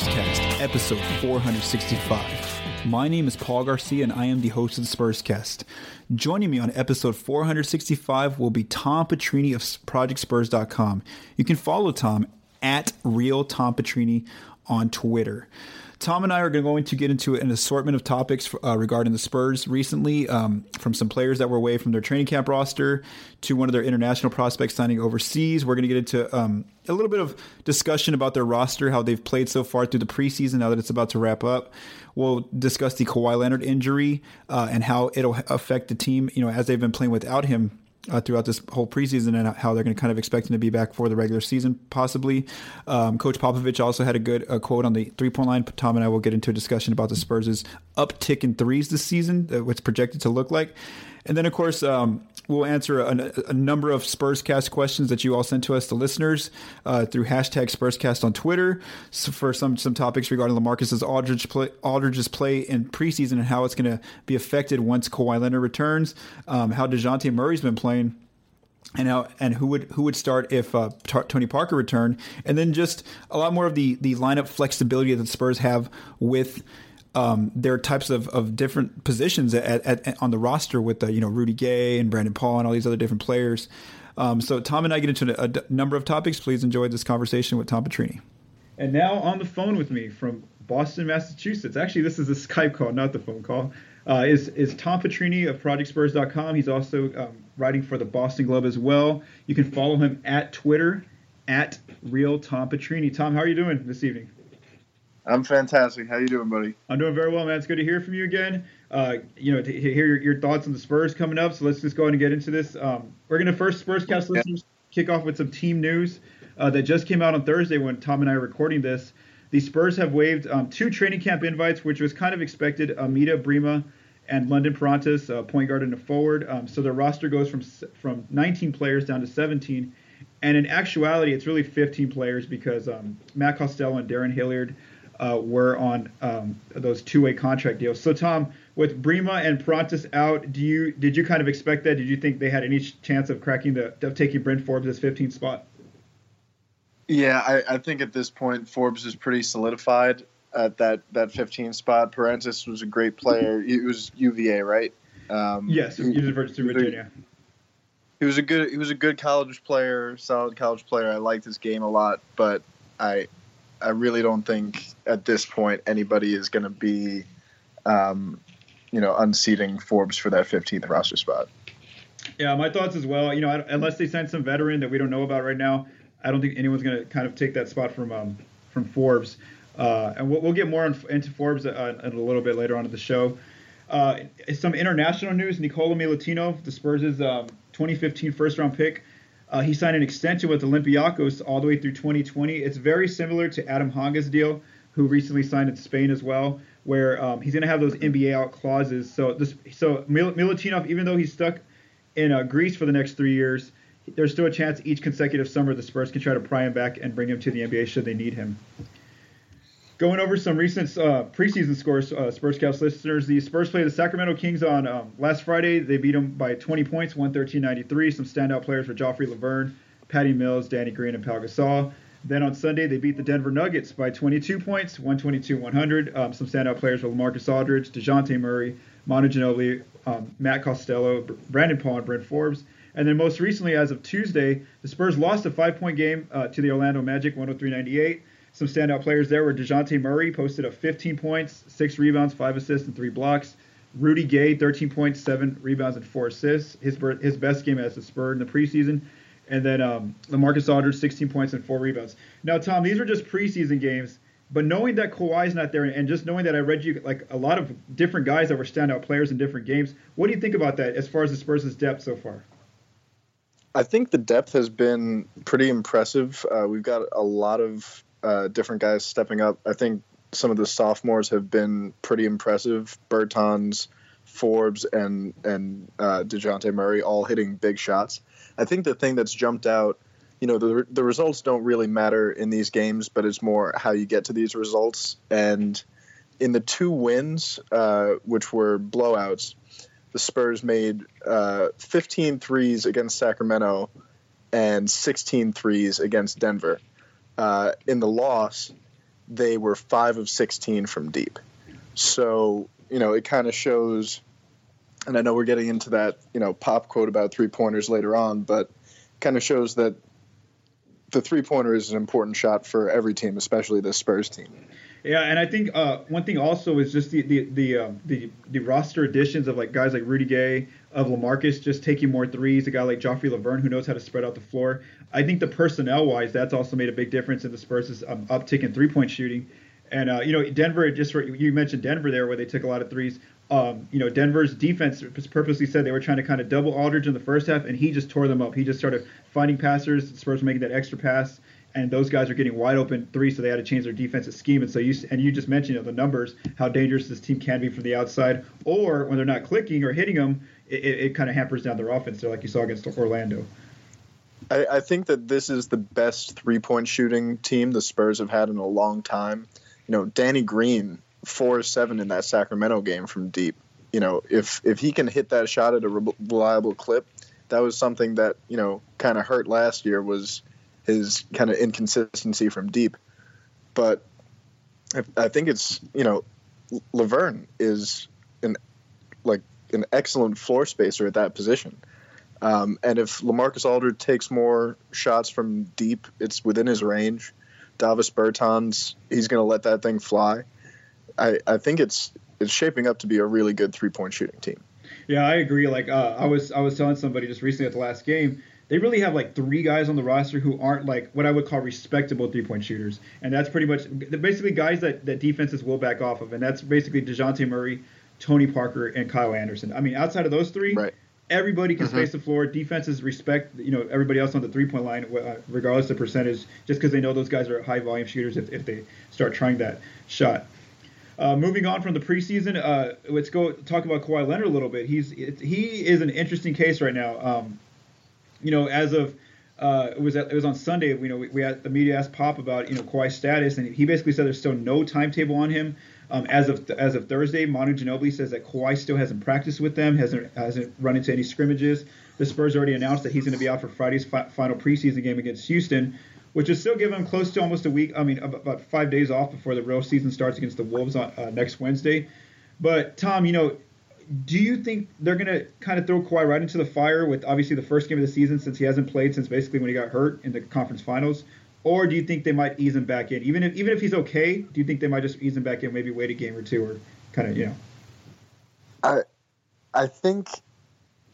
Spurscast, episode 465. My name is Paul Garcia, and I am the host of the Spurscast. Joining me on episode 465 will be Tom Petrini of ProjectSpurs.com. You can follow Tom at Real Tom on Twitter. Tom and I are going to get into an assortment of topics uh, regarding the Spurs recently, um, from some players that were away from their training camp roster to one of their international prospects signing overseas. We're going to get into um, a little bit of discussion about their roster, how they've played so far through the preseason now that it's about to wrap up. We'll discuss the Kawhi Leonard injury uh, and how it'll affect the team, you know, as they've been playing without him uh, throughout this whole preseason and how they're going to kind of expect him to be back for the regular season, possibly. Um, Coach Popovich also had a good uh, quote on the three point line. Tom and I will get into a discussion about the Spurs' uptick in threes this season, what's projected to look like. And then, of course, um, we'll answer a, a, number of Spurscast questions that you all sent to us, the listeners, uh, through hashtag Spurscast on Twitter so for some some topics regarding Lamarcus's Aldridge play, Aldridge's play in preseason and how it's going to be affected once Kawhi Leonard returns, um, how Dejounte Murray's been playing and how and who would who would start if uh, T- Tony Parker returned, and then just a lot more of the the lineup flexibility that the Spurs have with um, there are types of, of different positions at, at, on the roster with the, you know Rudy Gay and Brandon Paul and all these other different players. Um, so Tom and I get into a, a, number of topics. Please enjoy this conversation with Tom Petrini. And now on the phone with me from Boston, Massachusetts. Actually, this is a Skype call, not the phone call. Uh, is is Tom Petrini of ProjectSpurs.com. He's also um, writing for the Boston Globe as well. You can follow him at Twitter at Real Tom Petrini. Tom, how are you doing this evening? I'm fantastic. How you doing, buddy? I'm doing very well, man. It's good to hear from you again. Uh, you know, to hear your, your, thoughts on the Spurs coming up. So let's just go ahead and get into this. Um, we're going to first Spurscast yeah. listeners kick off with some team news uh, that just came out on Thursday when Tom and I are recording this. The Spurs have waived um, two training camp invites, which was kind of expected. Amida Brimah and London Perrantes, uh, point guard and a forward. Um, so their roster goes from from 19 players down to 17. And in actuality, it's really 15 players because um, Matt Costello and Darren Hilliard were on um, those two-way contract deals. So, Tom, with Brimah and Perrantes out, do you did you kind of expect that? Did you think they had any chance of cracking the of taking Bryn Forbes' 15th spot? Yeah, I, I, think at this point Forbes is pretty solidified at that that 15 spot. Perrantes was a great player. It was UVA, right? Um, yes, University of Virginia. He was a good he was a good college player, solid college player. I liked his game a lot, but I I really don't think at this point anybody is going to be, um, you know, unseating Forbes for that 15th roster spot. Yeah, my thoughts as well. You know, unless they sign some veteran that we don't know about right now, I don't think anyone's going to kind of take that spot from um, from Forbes. Uh, and we'll, we'll, get more into Forbes uh, a little bit later on in the show. Uh, some international news: Nikola Milutinov, the Spurs' um, 2015 first round pick, uh, he signed an extension with Olympiacos all the way through 2020. It's very similar to Adam Hanga's deal, who recently signed in Spain as well, where um, he's going to have those NBA out clauses. So this, so Mil- Milutinov, even though he's stuck in uh, Greece for the next three years, there's still a chance each consecutive summer the Spurs can try to pry him back and bring him to the NBA should they need him. Going over some recent uh, preseason scores, uh, Spurscast listeners. The Spurs played the Sacramento Kings on um, last Friday. They beat them by 20 points, 113-93. Some standout players were Joffrey Lauvergne, Patty Mills, Danny Green, and Pau Gasol. Then on Sunday, they beat the Denver Nuggets by 22 points, 122-100. Um, some standout players were Lamarcus Aldridge, DeJounte Murray, Manu Ginobili, um, Matt Costello, Brandon Paul, and Brent Forbes. And then most recently, as of Tuesday, the Spurs lost a five-point game uh, to the Orlando Magic, 103-98. Some standout players there were DeJounte Murray, posted a 15 points, six rebounds, five assists, and three blocks. Rudy Gay, 13 points, seven rebounds, and four assists. His his best game as a Spur in the preseason. And then um, Lamarcus Aldridge, 16 points and four rebounds. Now, Tom, these are just preseason games, but knowing that Kawhi's not there and just knowing that I read you like a lot of different guys that were standout players in different games, what do you think about that as far as the Spurs' depth so far? I think the depth has been pretty impressive. Uh, we've got a lot of uh, different guys stepping up. I think some of the sophomores have been pretty impressive. Bertans, Forbes, and and uh, Dejounte Murray all hitting big shots. I think the thing that's jumped out, you know, the the results don't really matter in these games, but it's more how you get to these results. And in the two wins, uh, which were blowouts, the Spurs made uh, 15 threes against Sacramento and 16 threes against Denver uh, in the loss, they were five of 16 from deep. So, you know, it kind of shows, and I know we're getting into that, you know, pop quote about three pointers later on, but kind of shows that the three pointer is an important shot for every team, especially the Spurs team. Yeah, and I think uh, one thing also is just the the the, uh, the the roster additions of like guys like Rudy Gay, of Lamarcus just taking more threes, a guy like Joffrey Lauvergne who knows how to spread out the floor. I think the personnel wise, that's also made a big difference in the Spurs' um, uptick in three point shooting. And uh, you know, Denver just you mentioned Denver there where they took a lot of threes. Um, you know, Denver's defense purposely said they were trying to kind of double Aldridge in the first half, and he just tore them up. He just started finding passers. The Spurs were making that extra pass, and those guys are getting wide open three, so they had to change their defensive scheme. And so you and you just mentioned you know, the numbers, how dangerous this team can be from the outside, or when they're not clicking or hitting them, it, it kind of hampers down their offense there, like you saw against Orlando. I, I think that this is the best three point shooting team the Spurs have had in a long time. You know, Danny Green four seven in that Sacramento game from deep. You know, if if he can hit that shot at a reliable clip, that was something that you know kind of hurt last year was his kind of inconsistency from deep. But I, I think it's you know Lauvergne is an like an excellent floor spacer at that position. Um, and if Lamarcus Aldridge takes more shots from deep, it's within his range. Davis Bertans, he's going to let that thing fly. I, I think it's it's shaping up to be a really good three point shooting team. Yeah, I agree. Like uh, I was I was telling somebody just recently at the last game, they really have like three guys on the roster who aren't like what I would call respectable three point shooters, and that's pretty much basically guys that that defenses will back off of, and that's basically Dejounte Murray, Tony Parker, and Kyle Anderson. I mean, outside of those three, right. everybody can mm-hmm. space the floor. Defenses respect you know everybody else on the three point line, uh, regardless of percentage, just because they know those guys are high volume shooters if, if they start trying that shot. Uh, moving on from the preseason, uh, let's go talk about Kawhi Leonard a little bit. He's he is an interesting case right now. Um, you know, as of uh, it was at, it was on Sunday. You know, we, we, had the media asked Pop about you know Kawhi's status, and he basically said there's still no timetable on him. Um, as of as of Thursday, Manu Ginobili says that Kawhi still hasn't practiced with them, hasn't hasn't run into any scrimmages. The Spurs already announced that he's going to be out for Friday's fi- final preseason game against Houston, which is still giving him close to almost a week. I mean, about five days off before the real season starts against the Wolves on uh, next Wednesday. But Tom, you know, do you think they're going to kind of throw Kawhi right into the fire with obviously the first game of the season since he hasn't played since basically when he got hurt in the conference finals? Or do you think they might ease him back in? Even if even if he's okay, do you think they might just ease him back in, maybe wait a game or two, or kind of you know? I I think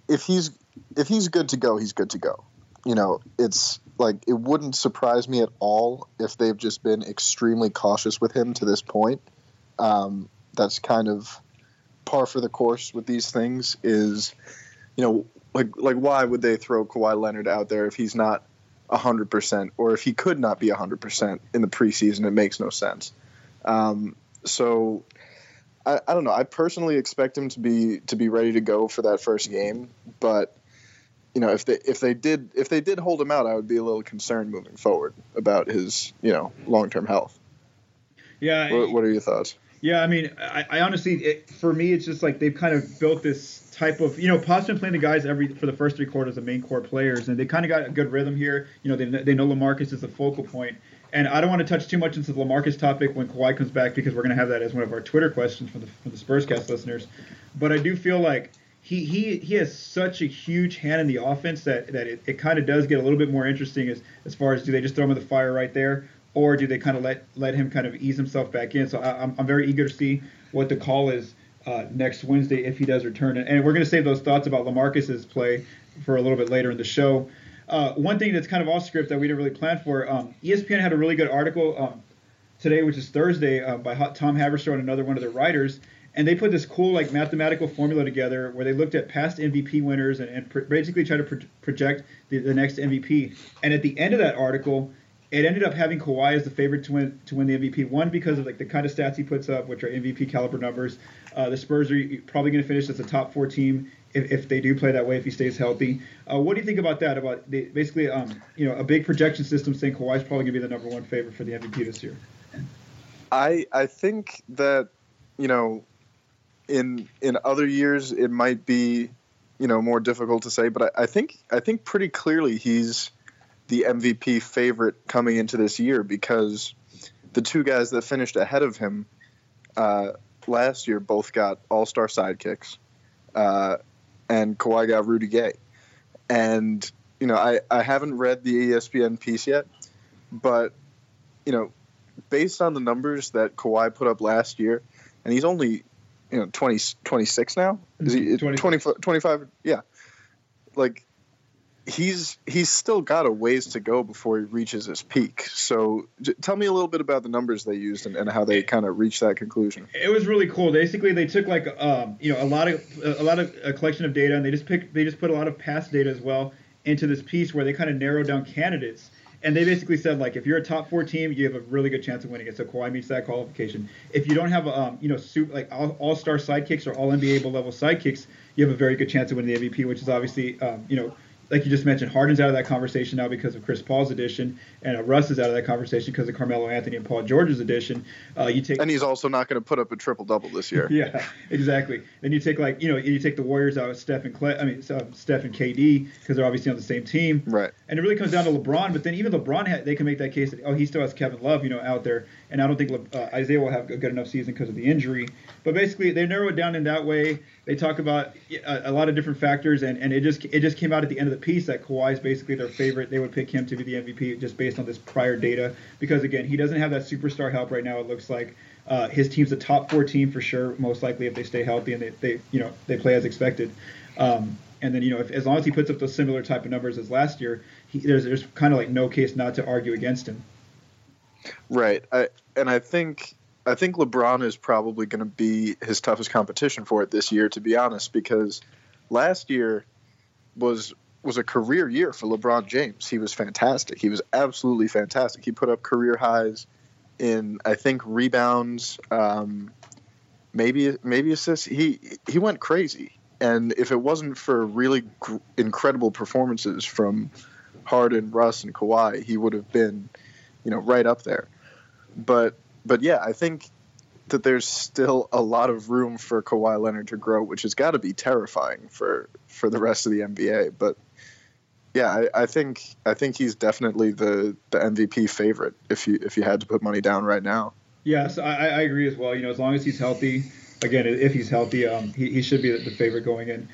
if he's if he's good to go, he's good to go. You know, it's like it wouldn't surprise me at all if they've just been extremely cautious with him to this point. Um, that's kind of par for the course with these things. Is you know like like why would they throw Kawhi Leonard out there if he's not hundred percent, or if he could not be hundred percent in the preseason? It makes no sense. Um, so I, I don't know. I personally expect him to be to be ready to go for that first game, but you know, if they if they did if they did hold him out, I would be a little concerned moving forward about his you know long term health. Yeah. What, what, are your thoughts? Yeah, I mean, I, I honestly, it, for me, it's just like they've kind of built this type of you know, Pop's been playing the guys every for the first three quarters the main core players, and they kind of got a good rhythm here. You know, they they know Lamarcus is the focal. And I don't want to touch too much into the Lamarcus topic when Kawhi comes back because we're going to have that as one of our Twitter questions for the, for the listeners. But I do feel like he he he has such a huge hand in the offense that that it, it kind of does get a little bit more interesting as as far as do they just throw him in the fire right there or do they kind of let let him kind of ease himself back in? So I, am I'm very eager to see what the call is uh, next Wednesday if he does return. And we're going to save those thoughts about Lamarcus's play for a little bit later in the show. Uh, one thing that's kind of off script that we didn't really plan for, um, ESPN had a really good article um, today, which is Thursday, uh, by Tom Haberstroh and another one of their writers and they put this cool like mathematical formula together where they looked at past MVP winners and, and pr- basically tried to pro- project the, the, next MVP. And at the end of that article, it ended up having Kawhi as the favorite to win to win the MVP. One because of like the kind of stats he puts up, which are MVP caliber numbers. Uh, the Spurs are probably going to finish as a top four team if, if they do play that way if he stays healthy. Uh, what do you think about that? About the, basically, um, you know, a big projection system saying Kawhi's probably going to be the number one favorite for the MVP this year. I I think that you know in in other years it might be you know more difficult to say, but I, I think I think pretty clearly he's the MVP favorite coming into this year because the two guys that finished ahead of him uh, last year both got All Star sidekicks, uh, and Kawhi got Rudy Gay. And you know, I I haven't read the ESPN piece yet, but you know, based on the numbers that Kawhi put up last year, and he's only you know 20, 26 now. Is he 20. 25, 25? Yeah, like he's he's still got a ways to go before he reaches his peak. So j- tell me a little bit about the numbers they used and, and how they kind of reached that conclusion. It was really cool. Basically, they took like um, you know a lot of a lot of a collection of data, and they just picked they just put a lot of past data as well into this piece where they kind of narrowed down candidates. And they basically said like if you're a top four team, you have a really good chance of winning it. So Kawhi meets that qualification. If you don't have um, you know super, like all star sidekicks or all NBA level sidekicks, you have a very good chance of winning the MVP, which is obviously um, you know like you just mentioned, Harden's out of that conversation now because of Chris Paul's addition, and uh, Russ is out of that conversation because of Carmelo Anthony and Paul George's addition. Uh, you take And he's also not going to put up a triple double this year. yeah, exactly. And you take like you know you take the Warriors out, Steph and Clay, I mean uh, Steph and KD because they're obviously on the same team. Right. And it really comes down to LeBron. But then even LeBron, ha- they can make that case that oh he still has Kevin Love, you know, out there. And I don't think uh, Isaiah will have a good enough season because of the injury. But basically, they narrow it down in that way. They talk about a, a lot of different factors, and, and it just it just came out at the end of the piece that Kawhi is basically their favorite. They would pick him to be the MVP just based on this prior data because again, he doesn't have that superstar help right now. It looks like. Uh, his team's a top four team for sure, most likely if they stay healthy and they, they you know they play as expected. Um, and then you know if, as long as he puts up those similar type of numbers as last year, he, there's there's kind of like no case not to argue against him. Right. I, and I think I think LeBron is probably going to be his toughest competition for it this year, to be honest, because last year was was a career year for LeBron James. He was fantastic. He was absolutely fantastic. He put up career highs in I think rebounds, um, maybe maybe assists. He he went crazy. And if it wasn't for really gr- incredible performances from Harden, Russ, and Kawhi, he would have been, you know, right up there. But but yeah, I think that there's still a lot of room for Kawhi Leonard to grow, which has got to be terrifying for for the rest of the NBA. But yeah, I, I think I think he's definitely the the MVP favorite if you if you had to put money down right now. Yes, I, I agree as well. You know, as long as he's healthy, again, if he's healthy, um, he, he should be the, the favorite going in.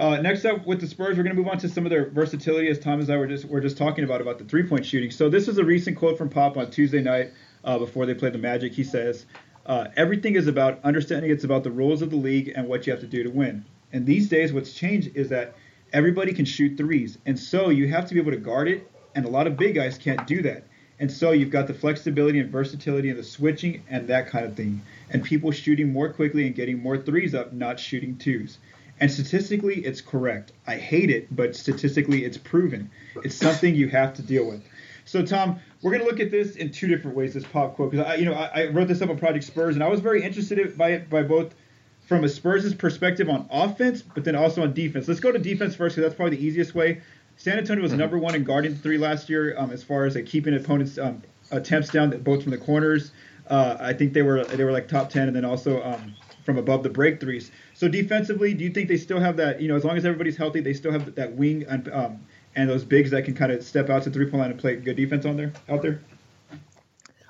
Uh, next up with the Spurs, we're going to move on to some of their versatility, as Tom and I were just were just talking about about the three point shooting. So this is a recent quote from Pop on Tuesday night uh, before they played the Magic. He says, uh, "Everything is about understanding. It's about the rules of the league and what you have to do to win. And these days, what's changed is that everybody can shoot threes, and so you have to be able to guard it. And a lot of big guys can't do that. And so you've got the flexibility and versatility and the switching and that kind of thing. And people shooting more quickly and getting more threes up, not shooting twos. And statistically, it's correct. I hate it, but statistically, it's proven. It's something you have to deal with. So, Tom, we're going to look at this in two different ways. This pop quote, because I, you know, I, I wrote this up on Project Spurs, and I was very interested by it by both from a Spurs' perspective on offense, but then also on defense. Let's go to defense first, because that's probably the easiest way. San Antonio was number one in guarding three last year, um, as far as like, keeping opponents' um, attempts down, both from the corners. Uh, I think they were they were like top ten, and then also um, from above the break threes. So defensively, do you think they still have that? You know, as long as everybody's healthy, they still have that wing and um, and those bigs that can kind of step out to three point line and play good defense on there out there.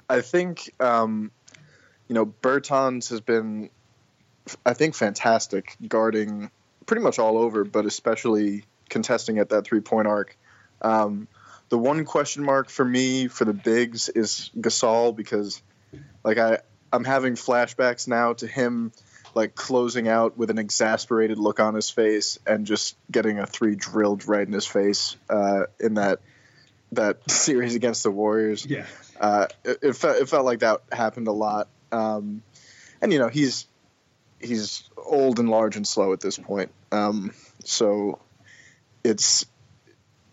I think um, you know Bertans has been, I think, fantastic guarding pretty much all over, but especially contesting at that three point arc. Um, the one question mark for me for the bigs is Gasol because, like I, I'm having flashbacks now to him like closing out with an exasperated look on his face and just getting a three drilled right in his face uh, in that that series against the Warriors. Yeah. Uh, it, it, felt, it felt like that happened a lot. Um, and you know he's he's old and large and slow at this point. Um, so it's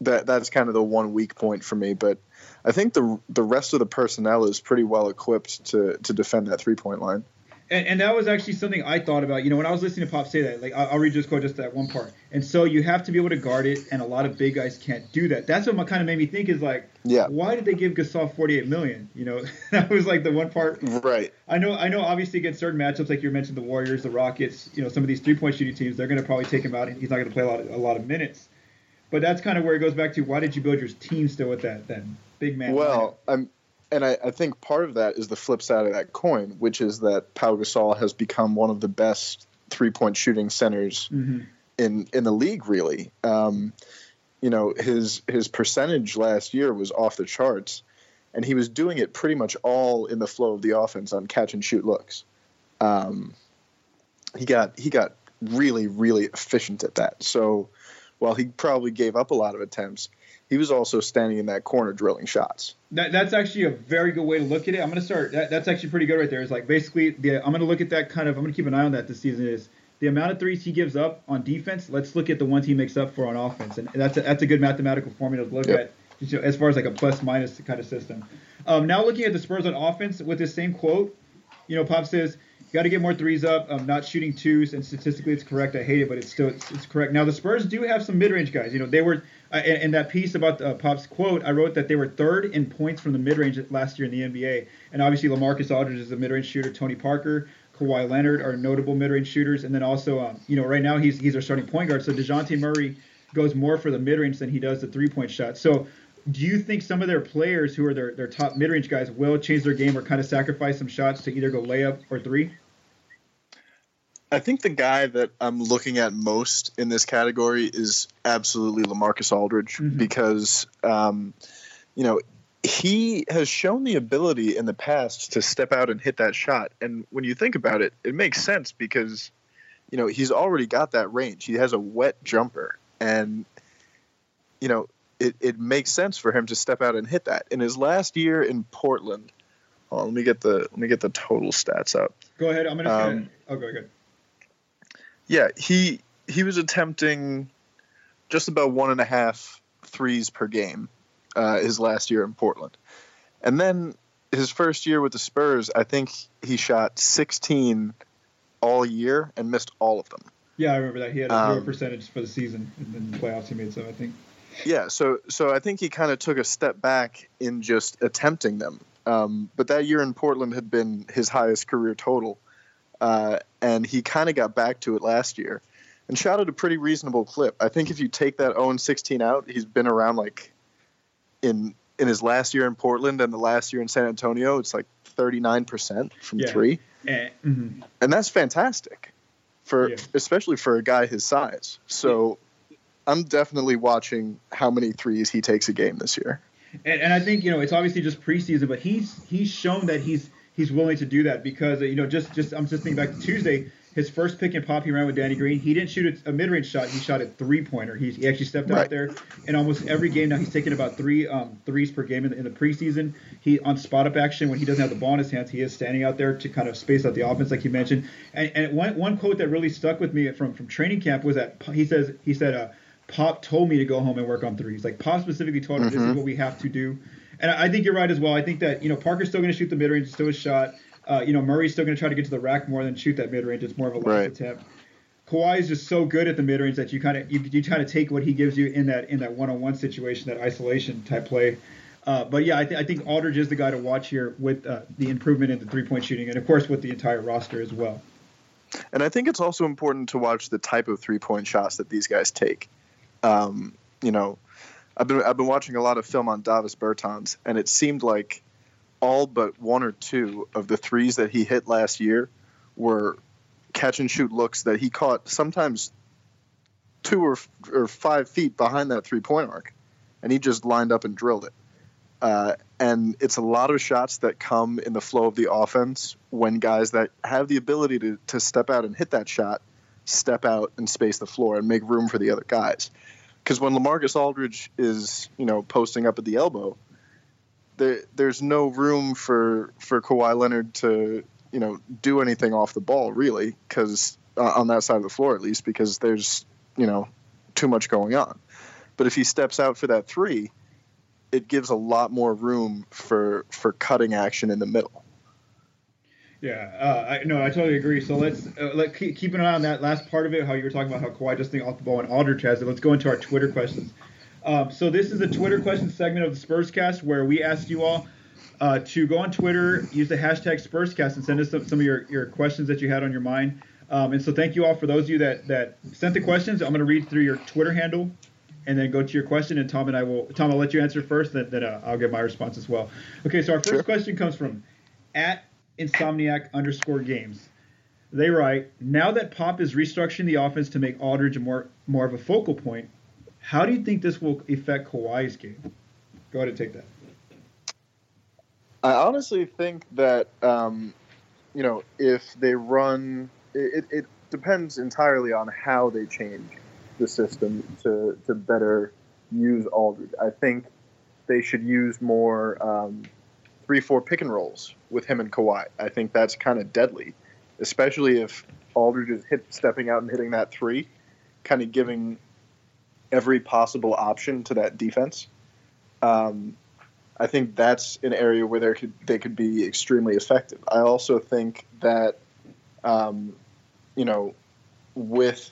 that that's kind of the one weak point for me. But I think the the rest of the personnel is pretty well equipped to to defend that three point line. And, and that was actually something I thought about. You know, when I was listening to Pop say that, like I'll, I'll read this quote just that one part. And so you have to be able to guard it, and a lot of big guys can't do that. That's what kind of made me think is like, Yeah. why did they give Gasol 48 million? You know, that was like the one part. Right. I know, I know. Obviously, against certain matchups, like you mentioned, the Warriors, the Rockets, you know, some of these three-point shooting teams, they're going to probably take him out, and he's not going to play a lot, of, a lot of minutes. But that's kind of where it goes back to why did you build your team still with that then big man? Well, I'm and I, I, think part of that is the flip side of that coin, which is that Pau Gasol has become one of the best three point shooting centers mm-hmm. in in the league. Really, um, you know his his percentage last year was off the charts, and he was doing it pretty much all in the flow of the offense on catch and shoot looks. Um, he got he got really really efficient at that. So while he probably gave up a lot of attempts, he was also standing in that corner drilling shots. That, that's actually a very good way to look at it. I'm going to start. That, that's actually pretty good right there. It's like basically the I'm going to look at that kind of. I'm going to keep an eye on that this season. Is the amount of threes he gives up on defense? Let's look at the ones he makes up for on offense, and that's a, that's a good mathematical formula to look yep. at as far as like a plus minus kind of system. Um, now looking at the Spurs on offense with this same quote, you know, Pop says got to get more threes up. I'm not shooting twos, and statistically it's correct. I hate it, but it's still it's, it's correct. Now the Spurs do have some mid-range guys. You know, they were uh, in, in, that piece about uh, Pop's quote. I wrote that they were third in points from the mid-range last year in the NBA, and obviously LaMarcus Aldridge is a mid-range shooter. Tony Parker. Kawhi Leonard are notable mid-range shooters, and then also, um, you know, right now he's he's our starting point guard. So Dejounte Murray goes more for the mid-range than he does the three-point shot. So do you think some of their players who are their, their top mid-range guys will change their game or kind of sacrifice some shots to either go layup or three? I think the guy that I'm looking at most in this category is absolutely LaMarcus Aldridge mm-hmm. because, um, you know, he has shown the ability in the past to step out and hit that shot. And when you think about it, it makes sense because, you know, he's already got that range. He has a wet jumper. And, you know, it, it makes sense for him to step out and hit that. In his last year in Portland, oh, let me get the let me get the total stats up. Go ahead. I'm gonna. Um, oh, go ahead. Yeah, he he was attempting just about one and a half threes per game uh, his last year in Portland, and then his first year with the Spurs, I think he shot 16 all year and missed all of them. Yeah, I remember that he had a um, percentage for the season in the playoffs he made. So I think. Yeah, so so I think he kind of took a step back in just attempting them. Um, but that year in Portland had been his highest career total, uh, and he kind of got back to it last year and shot at a pretty reasonable clip. I think if you take that 0 16 out, he's been around like in in his last year in Portland and the last year in San Antonio, it's like 39% from yeah. three. Eh, mm-hmm. And that's fantastic for yeah. especially for a guy his size. So I'm definitely watching how many threes he takes a game this year. And, and I think you know it's obviously just preseason, but he's he's shown that he's he's willing to do that because you know just just I'm just thinking back to Tuesday, his first pick and pop he ran with Danny Green. He didn't shoot a, mid range shot. He shot a three pointer. He, he actually stepped right. out there, and almost every game now he's taking about three um, threes per game in the, in the preseason. He on spot up action when he doesn't have the ball in his hands, he is standing out there to kind of space out the offense, like you mentioned. And, and one one quote that really stuck with me from from training camp was that he says he said. Uh, Pop told me to go home and work on threes. Like Pop specifically told him mm-hmm. this is mm-hmm. what we have to do. And I think you're right as well. I think that you know Parker's still going to shoot the mid range, still a shot. Uh, you know, Murray's still going to try to get to the rack more than shoot that mid range. It's more of a last right. attempt. Kawhi is just so good at the mid range that you kind of you, you try to take what he gives you in that in that one on one situation, that isolation type play. Uh, but yeah, I, th- I, think Aldridge is the guy to watch here with uh, the improvement in the three point shooting, and of course with the entire roster as well. And I think it's also important to watch the type of three point shots that these guys take. Um, you know, I've been I've been watching a lot of film on Davis Bertans, and it seemed like all but one or two of the threes that he hit last year were catch and shoot looks that he caught sometimes two or, or five feet behind that three point arc, and he just lined up and drilled it. Uh, and it's a lot of shots that come in the flow of the offense when guys that have the ability to, to step out and hit that shot step out and space the floor and make room for the other guys. Because when Lamarcus Aldridge is, you know, posting up at the elbow, there, there's no room for for Kawhi Leonard to you know do anything off the ball really because uh, on that side of the floor at least because there's you know too much going on. But if he steps out for that three, it gives a lot more room for for cutting action in the middle. Yeah, uh, I no, I totally agree. So let's uh, let keep, keep an eye on that last part of it. How you were talking about how Kawhi just think off the ball and Aldridge has it. Let's go into our Twitter questions. Um, so this is a Twitter question segment of the Spurscast where we ask you all uh, to go on Twitter, use the hashtag Spurscast, and send us some, some of your, your questions that you had on your mind. Um, and so thank you all for those of you that, that sent the questions. I'm going to read through your Twitter handle and then go to your question. And Tom and I will. Tom, I'll let you answer first, then, then uh, I'll give my response as well. Okay, so our first Sure. question comes from at insomniac underscore games. They write, now that Pop is restructuring the offense to make Aldridge more more of a focal point, how do you think this will affect Kawhi's game? Go ahead and take that. I honestly think that um, you know if they run, it, it depends entirely on how they change the system to to better use Aldridge. I think they should use more um, three four pick and rolls with him and Kawhi. I think that's kind of deadly, especially if Aldridge is hit stepping out and hitting that three, kind of giving every possible option to that defense. Um, I think that's an area where they could they could be extremely effective. I also think that, um, you know, with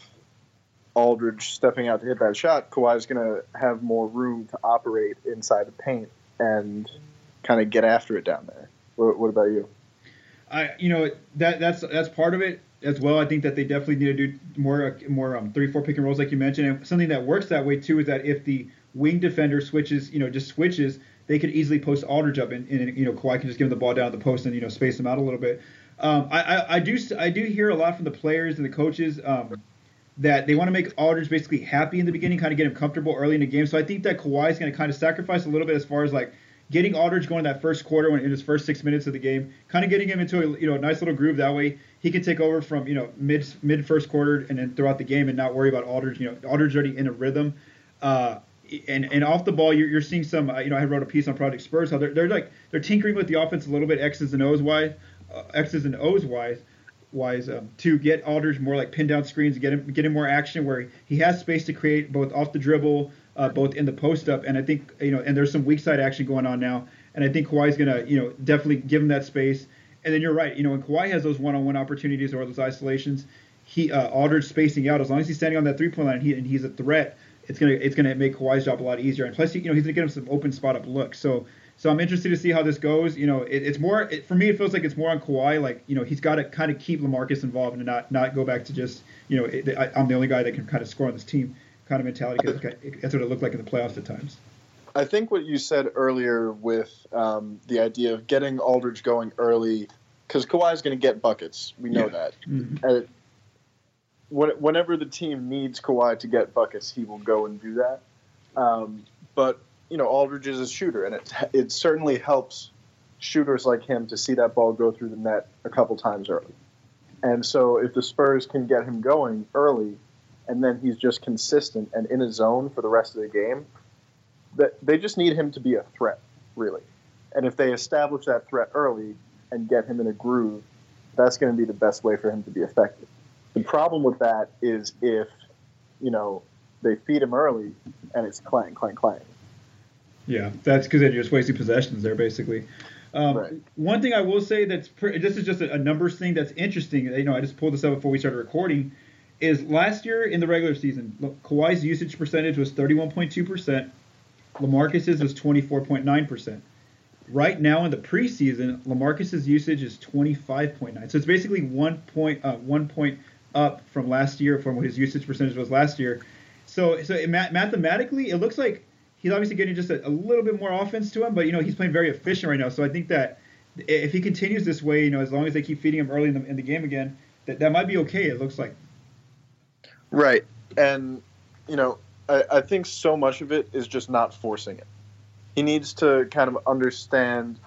Aldridge stepping out to hit that shot, Kawhi is going to have more room to operate inside the paint and kind of get after it down there. What, what about you? I, you know, that that's that's part of it as well. I think that they definitely need to do more more um, three four pick and rolls like you mentioned. And something that works that way too is that if the wing defender switches, you know, just switches, they could easily post Aldridge up, and, and you know, Kawhi can just give him the ball down at the post and you know space them out a little bit. Um, I, I, I do I do hear a lot from the players and the coaches. Um, that they want to make Aldridge basically happy in the beginning, kind of get him comfortable early in the game. So I think that Kawhi is going to kind of sacrifice a little bit as far as like getting Aldridge going that first quarter when in his first six minutes of the game, kind of getting him into a you know a nice little groove. That way he can take over from you know mid mid first quarter and then throughout the game and not worry about Aldridge. You know Aldridge already in a rhythm. Uh, and and off the ball, you're, you're seeing some. Uh, you know, I wrote a piece on Project Spurs how they're, they're like they're tinkering with the offense a little bit, X's and O's wise, uh, X's and O's wise, wise um, to get Aldridge more like pin down screens, get him get him more action where he has space to create both off the dribble, uh, both in the post up, and I think you know, and there's some weak side action going on now, and I think Kawhi's gonna you know definitely give him that space. And then you're right, you know, when Kawhi has those one-on-one opportunities or those isolations, he uh, Aldridge spacing out as long as he's standing on that three-point line, he, and he's a threat. It's gonna it's gonna make Kawhi's job a lot easier, and plus you know he's gonna get him some open spot up looks. So so I'm interested to see how this goes. You know, it, it's more it, for me. It feels like it's more on Kawhi. Like you know, he's got to kind of keep Lamarcus involved and not not go back to just you know it, I, I'm the only guy that can kind of score on this team kind of mentality. Cause that's what it looked like in the playoffs at times. I think what you said earlier with um, the idea of getting Aldridge going early, because Kawhi's going to get buckets. We know Yeah. that. Mhm. And when, whenever the team needs Kawhi to get buckets, he will go and do that. Um, but you know, Aldridge is a shooter, and it it certainly helps shooters like him to see that ball go through the net a couple times early. And so, if the Spurs can get him going early, and then he's just consistent and in his zone for the rest of the game, that they just need him to be a threat, really. And if they establish that threat early and get him in a groove, that's going to be the best way for him to be effective. The problem with that is if, you know, they feed him early and it's clang, clang, clang. Yeah, that's because they're just wasting possessions there, basically. Um, Right. One thing I will say that's pre- this is just a, a numbers thing that's interesting. You know, I just pulled this up before we started recording. Is last year in the regular season, Kawhi's usage percentage was 31.2 percent. Lamarcus's was 24.9 percent. Right now in the preseason, Lamarcus's usage is 25.9. So it's basically one point uh, one point up from last year from what his usage percentage was last year. So so it, ma- mathematically, it looks like he's obviously getting just a, a little bit more offense to him, but you know he's playing very efficient right now. So I think that if he continues this way, you know, as long as they keep feeding him early in the, in the game again, that that might be okay. It looks like. Right. And, you know, I, I think so much of it is just not forcing it. He needs to kind of understand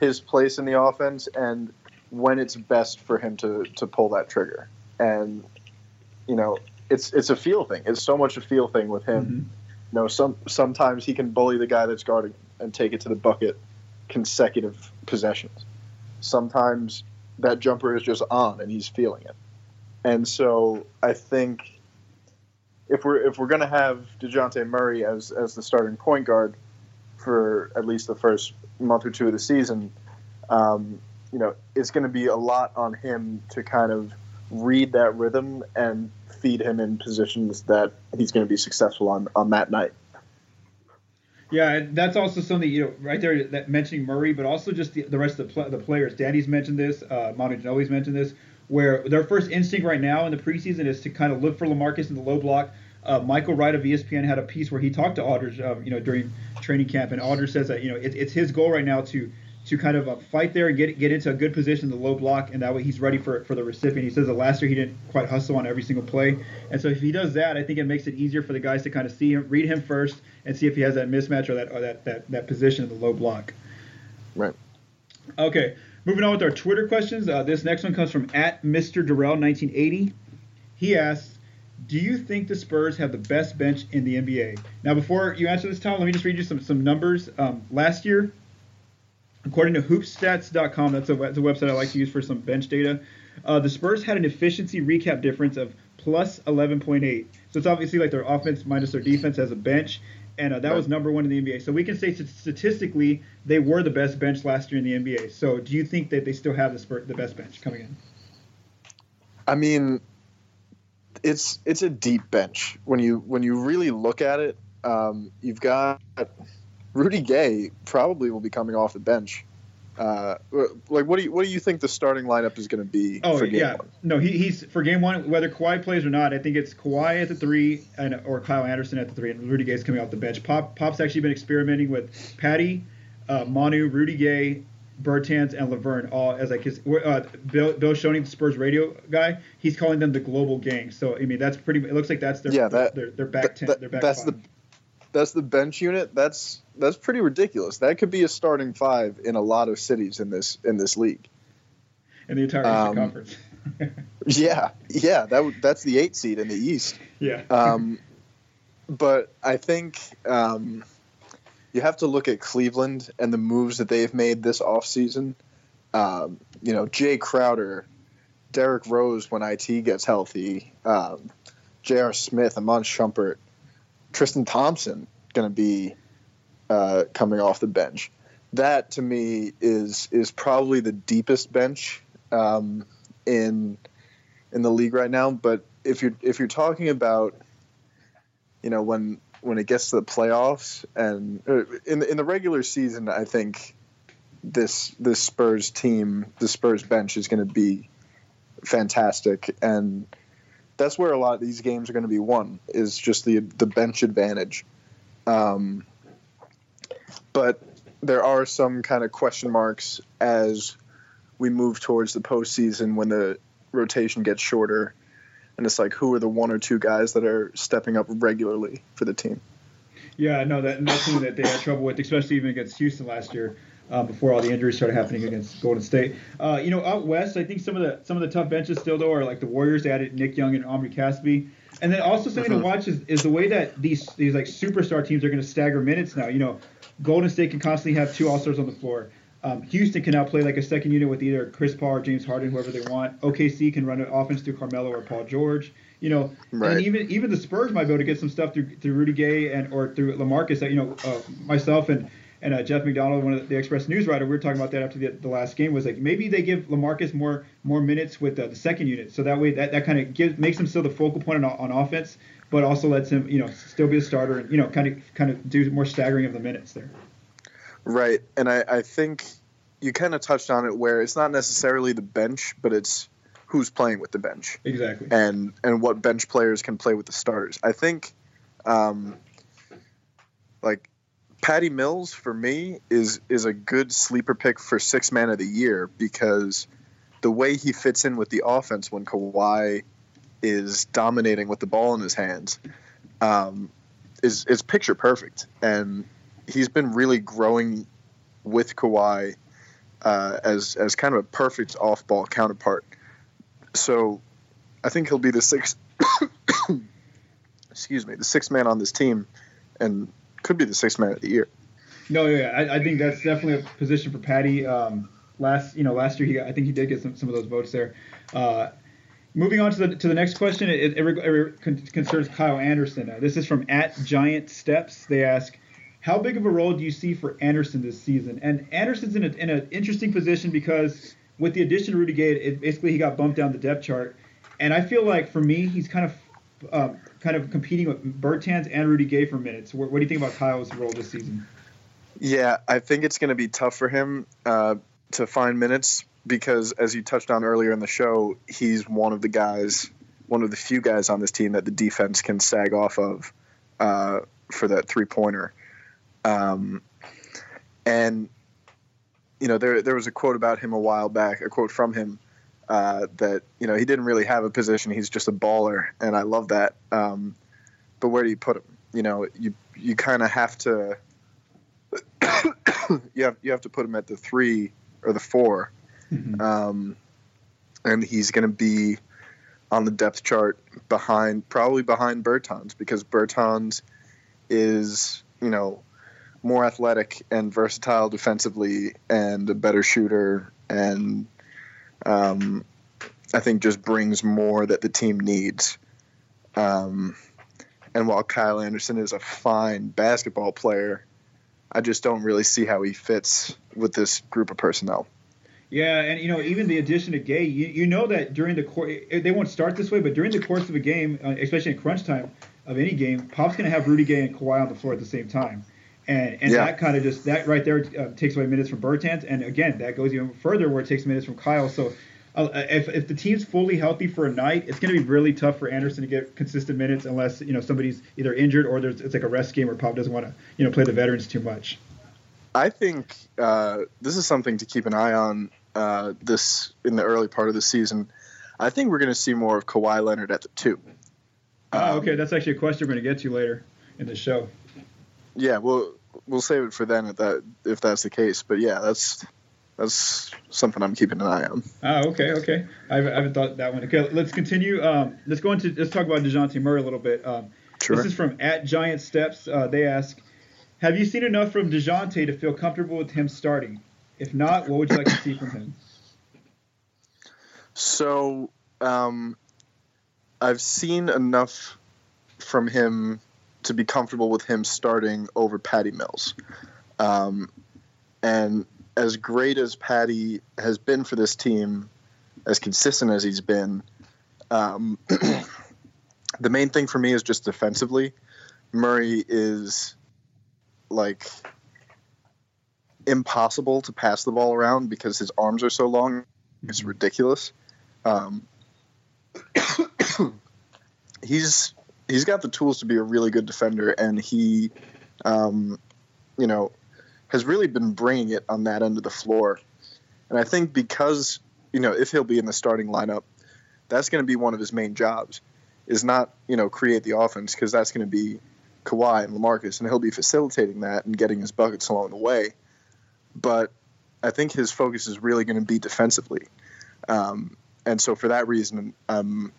his place in the offense and when it's best for him to, to pull that trigger. And, you know, it's it's a feel thing. It's so much a feel thing with him. Mhm. You know, some sometimes he can bully the guy that's guarding and take it to the bucket consecutive possessions. Sometimes that jumper is just on and he's feeling it. And so I think if we're if we're gonna have Dejounte Murray as as the starting point guard for at least the first month or two of the season, um, you know, it's going to be a lot on him to kind of read that rhythm and feed him in positions that he's going to be successful on on that night. Yeah, that's also something you know right there that mentioning Murray, but also just the, the rest of the, pl- the players. Danny's mentioned this, uh, Manu Ginobili's mentioned this, where their first instinct right now in the preseason is to kind of look for Lamarcus in the low block. uh, Michael Wright of ESPN had a piece where he talked to Aldridge, uh, you know, during training camp, and Aldridge says that you know it, it's his goal right now to to kind of uh, fight there and get get into a good position, in the low block, and that way he's ready for for the recipient. He says that last year he didn't quite hustle on every single play, and so if he does that, I think it makes it easier for the guys to kind of see him, read him first, and see if he has that mismatch or that or that that, that position in the low block. Right. Okay, moving on with our Twitter questions. Uh, this next one comes from at Mr. Durrell 1980. He asks, "Do you think the Spurs have the best bench in the NBA?" Now, before you answer this, Tom, let me just read you some some numbers. Um, last year, according to HoopStats.com, that's a, that's a website I like to use for some bench data. Uh, the Spurs had an efficiency recap difference of plus 11.8. So it's obviously like their offense minus their defense as a bench, and uh, that was number one in the NBA. So we can say statistically they were the best bench last year in the NBA. So do you think that they still have the Spurs, the best bench coming in? I mean, it's it's a deep bench when you when you really look at it. Um, you've got Rudy Gay probably will be coming off the bench. Uh, like, what do you what do you think the starting lineup is going to be oh, for game yeah. one? No, he, he's for game one. Whether Kawhi plays or not, I think it's Kawhi at the three and or Kyle Anderson at the three, and Rudy Gay's coming off the bench. Pop Pop's actually been experimenting with Patty, uh, Manu, Rudy Gay, Bertans, and Lauvergne all as like his uh, Bill Bill Schoening, the Spurs radio guy. He's calling them the global gang. So I mean, that's pretty. It looks like that's their Yeah, that- their, their back ten. That- their back that's five. the that's the bench unit. That's that's pretty ridiculous. That could be a starting five in a lot of cities in this in this league. in the entire um, Conference. Yeah, yeah, that that's the eight seed in the East. yeah. Um, but I think um, you have to look at Cleveland and the moves that they've made this offseason. Um, you know, Jae Crowder, Derrick Rose when IT gets healthy, um, J.R. Smith, Iman Shumpert, Tristan Thompson going to be uh, coming off the bench. That to me is is probably the deepest bench um, in in the league right now. But if you're if you're talking about you know when when it gets to the playoffs and in the, in the regular season, I think this this Spurs team, the Spurs bench is going to be fantastic, and that's where a lot of these games are going to be won. Is just the the bench advantage. Um, but there are some kind of question marks as we move towards the postseason when the rotation gets shorter and it's like who are the one or two guys that are stepping up regularly for the team. Yeah, no, that, that's something that they had trouble with, especially even against Houston last year, uh, before all the injuries started happening against Golden State. Uh, you know, out west, I think some of the some of the tough benches still though are like the Warriors. Added Nick Young and Omri Caspi, and then also something to watch is, is the way that these these like superstar teams are going to stagger minutes now. You know, Golden State can constantly have two All Stars on the floor. Um, Houston can now play like a second unit with either Chris Paul or James Harden, whoever they want. OKC can run an offense through Carmelo or Paul George. You know, Right. and even even the Spurs might be able to get some stuff through through Rudy Gay and or through Lamarcus. That you know, uh, myself and and uh, Jeff McDonald, one of the, Express news writer, we were talking about that after the, the last game. Was like maybe they give Lamarcus more more minutes with uh, the second unit, so that way that, that kind of gives makes him still the focal point on, on offense, but also lets him you know still be a starter and you know kind of kind of do more staggering of the minutes there. Right. And I, I think you kind of touched on it where it's not necessarily the bench, but it's who's playing with the bench Exactly. and and what bench players can play with the starters. I think um, like Patty Mills for me is is a good sleeper pick for six man of the year because the way he fits in with the offense when Kawhi is dominating with the ball in his hands um, is is picture perfect, and he's been really growing with Kawhi uh, as as kind of a perfect off ball counterpart. So I think he'll be the sixth. excuse me, the sixth man on this team, and could be the sixth man of the year. No, yeah, I, I think that's definitely a position for Patty. Um, last, you know, last year he, got, I think he did get some, some of those votes there. Uh, moving on to the to the next question, it, it, it, concerns Kyle Anderson. Uh, this is from at Giant Steps. They ask, how big of a role do you see for Anderson this season? And Anderson's in a, in an interesting position because with the addition of Rudy Gay, it, basically he got bumped down the depth chart. And I feel like for me, he's kind of um, kind of competing with Bertans and Rudy Gay for minutes. What, what do you think about Kyle's role this season? Yeah, I think it's going to be tough for him uh, to find minutes because, as you touched on earlier in the show, he's one of the guys one of the few guys on this team that the defense can sag off of uh, for that three pointer. Um, and you know, there there was a quote about him a while back, a quote from him uh, that you know he didn't really have a position. He's just a baller, and I love that. Um, but where do you put him? You know, you you kind of have to you have you have to put him at the three or the 4 Mhm. um, and he's going to be on the depth chart behind probably behind Bertans because Bertans is you know more athletic and versatile defensively and a better shooter and um, I think just brings more that the team needs. Um, and while Kyle Anderson is a fine basketball player, I just don't really see how he fits with this group of personnel. Yeah, and you know, even the addition of Gay, you, you know that during the course, they won't start this way, but during the course of a game, uh, especially in crunch time of any game, Pop's going to have Rudy Gay and Kawhi on the floor at the same time. And, and Yeah. that kind of just that right there uh, takes away minutes from Bertans, and again that goes even further where it takes minutes from Kyle. So uh, if, if the team's fully healthy for a night, it's going to be really tough for Anderson to get consistent minutes unless you know somebody's either injured or there's it's like a rest game where Pop doesn't want to you know play the veterans too much. I think uh, this is something to keep an eye on uh, this in the early part of the season. I think we're going to see more of Kawhi Leonard at the two. Oh, Um, okay, that's actually a question we're going to get to later in the show. Yeah, we'll we'll save it for then if that if that's the case. But yeah, that's that's something I'm keeping an eye on. Oh, okay, okay. I haven't, I haven't thought that one. Okay, let's continue. Um, let's go into let's talk about Dejounte Murray a little bit. Um, Sure. This is from at Giant Steps. Uh, they ask, "Have you seen enough from Dejounte to feel comfortable with him starting? If not, what would you like to see from him?" So um, I've seen enough from him to be comfortable with him starting over Patty Mills. Um, and as great as Patty has been for this team, as consistent as he's been, um, the main thing for me is just defensively. Murray is like impossible to pass the ball around because his arms are so long. It's ridiculous. Um, he's he's got the tools to be a really good defender, and he, um, you know, has really been bringing it on that end of the floor. And I think because you know if he'll be in the starting lineup, that's going to be one of his main jobs. Is not you know create the offense because that's going to be Kawhi and Lamarcus, and he'll be facilitating that and getting his buckets along the way. But I think his focus is really going to be defensively. Um, and so for that reason, I'm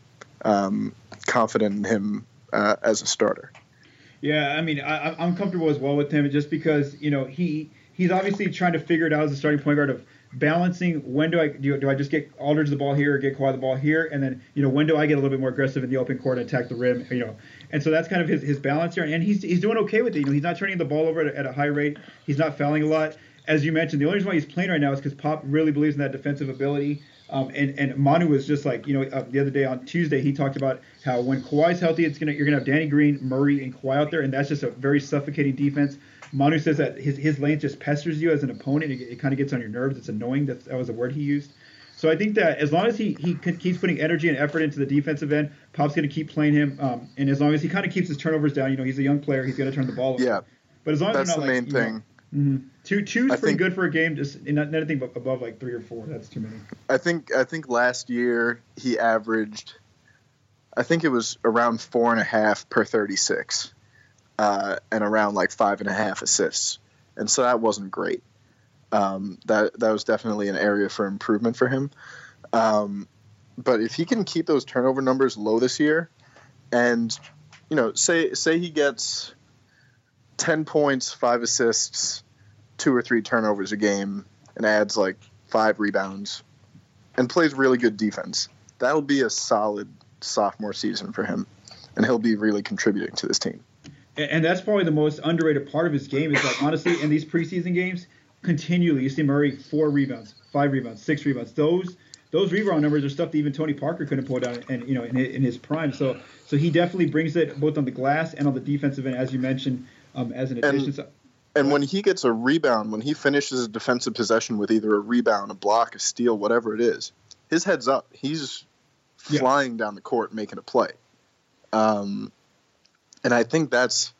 um, confident in him uh, as a starter. Yeah, I mean, I, I'm comfortable as well with him just because you know he he's obviously trying to figure it out as a starting point guard of balancing when do I do, do I just get Aldridge the ball here or get Kawhi the ball here, and then you know when do I get a little bit more aggressive in the open court and attack the rim, you know, and so that's kind of his, his balance here, and he's he's doing okay with it. You know, he's not turning the ball over at at a high rate. He's not fouling a lot. As you mentioned, the only reason why he's playing right now is because Pop really believes in that defensive ability. Um, and and Manu was just like you know uh, the other day on Tuesday he talked about how when Kawhi's healthy it's gonna you're gonna have Danny Green, Murray, and Kawhi out there and that's just a very suffocating defense. Manu says that his his lane just pesters you as an opponent. It, it kind of gets on your nerves. It's annoying. That that was the word he used. So I think that as long as he he keeps putting energy and effort into the defensive end, Pop's gonna keep playing him. Um, and as long as he kind of keeps his turnovers down, you know he's a young player. He's gonna turn the ball over. Yeah, But as long as that's they're the main like, you know, thing. Mhm. Two two's I pretty think- good for a game. Just not anything but above like three or four. That's too many. I think I think last year he averaged, I think it was around four and a half per thirty six, uh, and around like five and a half assists, and so that wasn't great. Um, that that was definitely an area for improvement for him. Um, but if he can keep those turnover numbers low this year, and you know, say say he gets ten points, five assists, two or three turnovers a game, and adds like five rebounds, and plays really good defense, that'll be a solid sophomore season for him, and he'll be really contributing to this team. And, that's probably the most underrated part of his game. Is like honestly, in these preseason games, continually you see Murray four rebounds, five rebounds, six rebounds. Those those rebound numbers are stuff that even Tony Parker couldn't pull down, and you know, in in his prime. So so he definitely brings it both on the glass and on the defensive end, as you mentioned, um, as an addition. So, And when he gets a rebound, when he finishes a defensive possession with either a rebound, a block, a steal, whatever it is, his head's up. He's yeah. flying down the court making a play. Um, and I think that's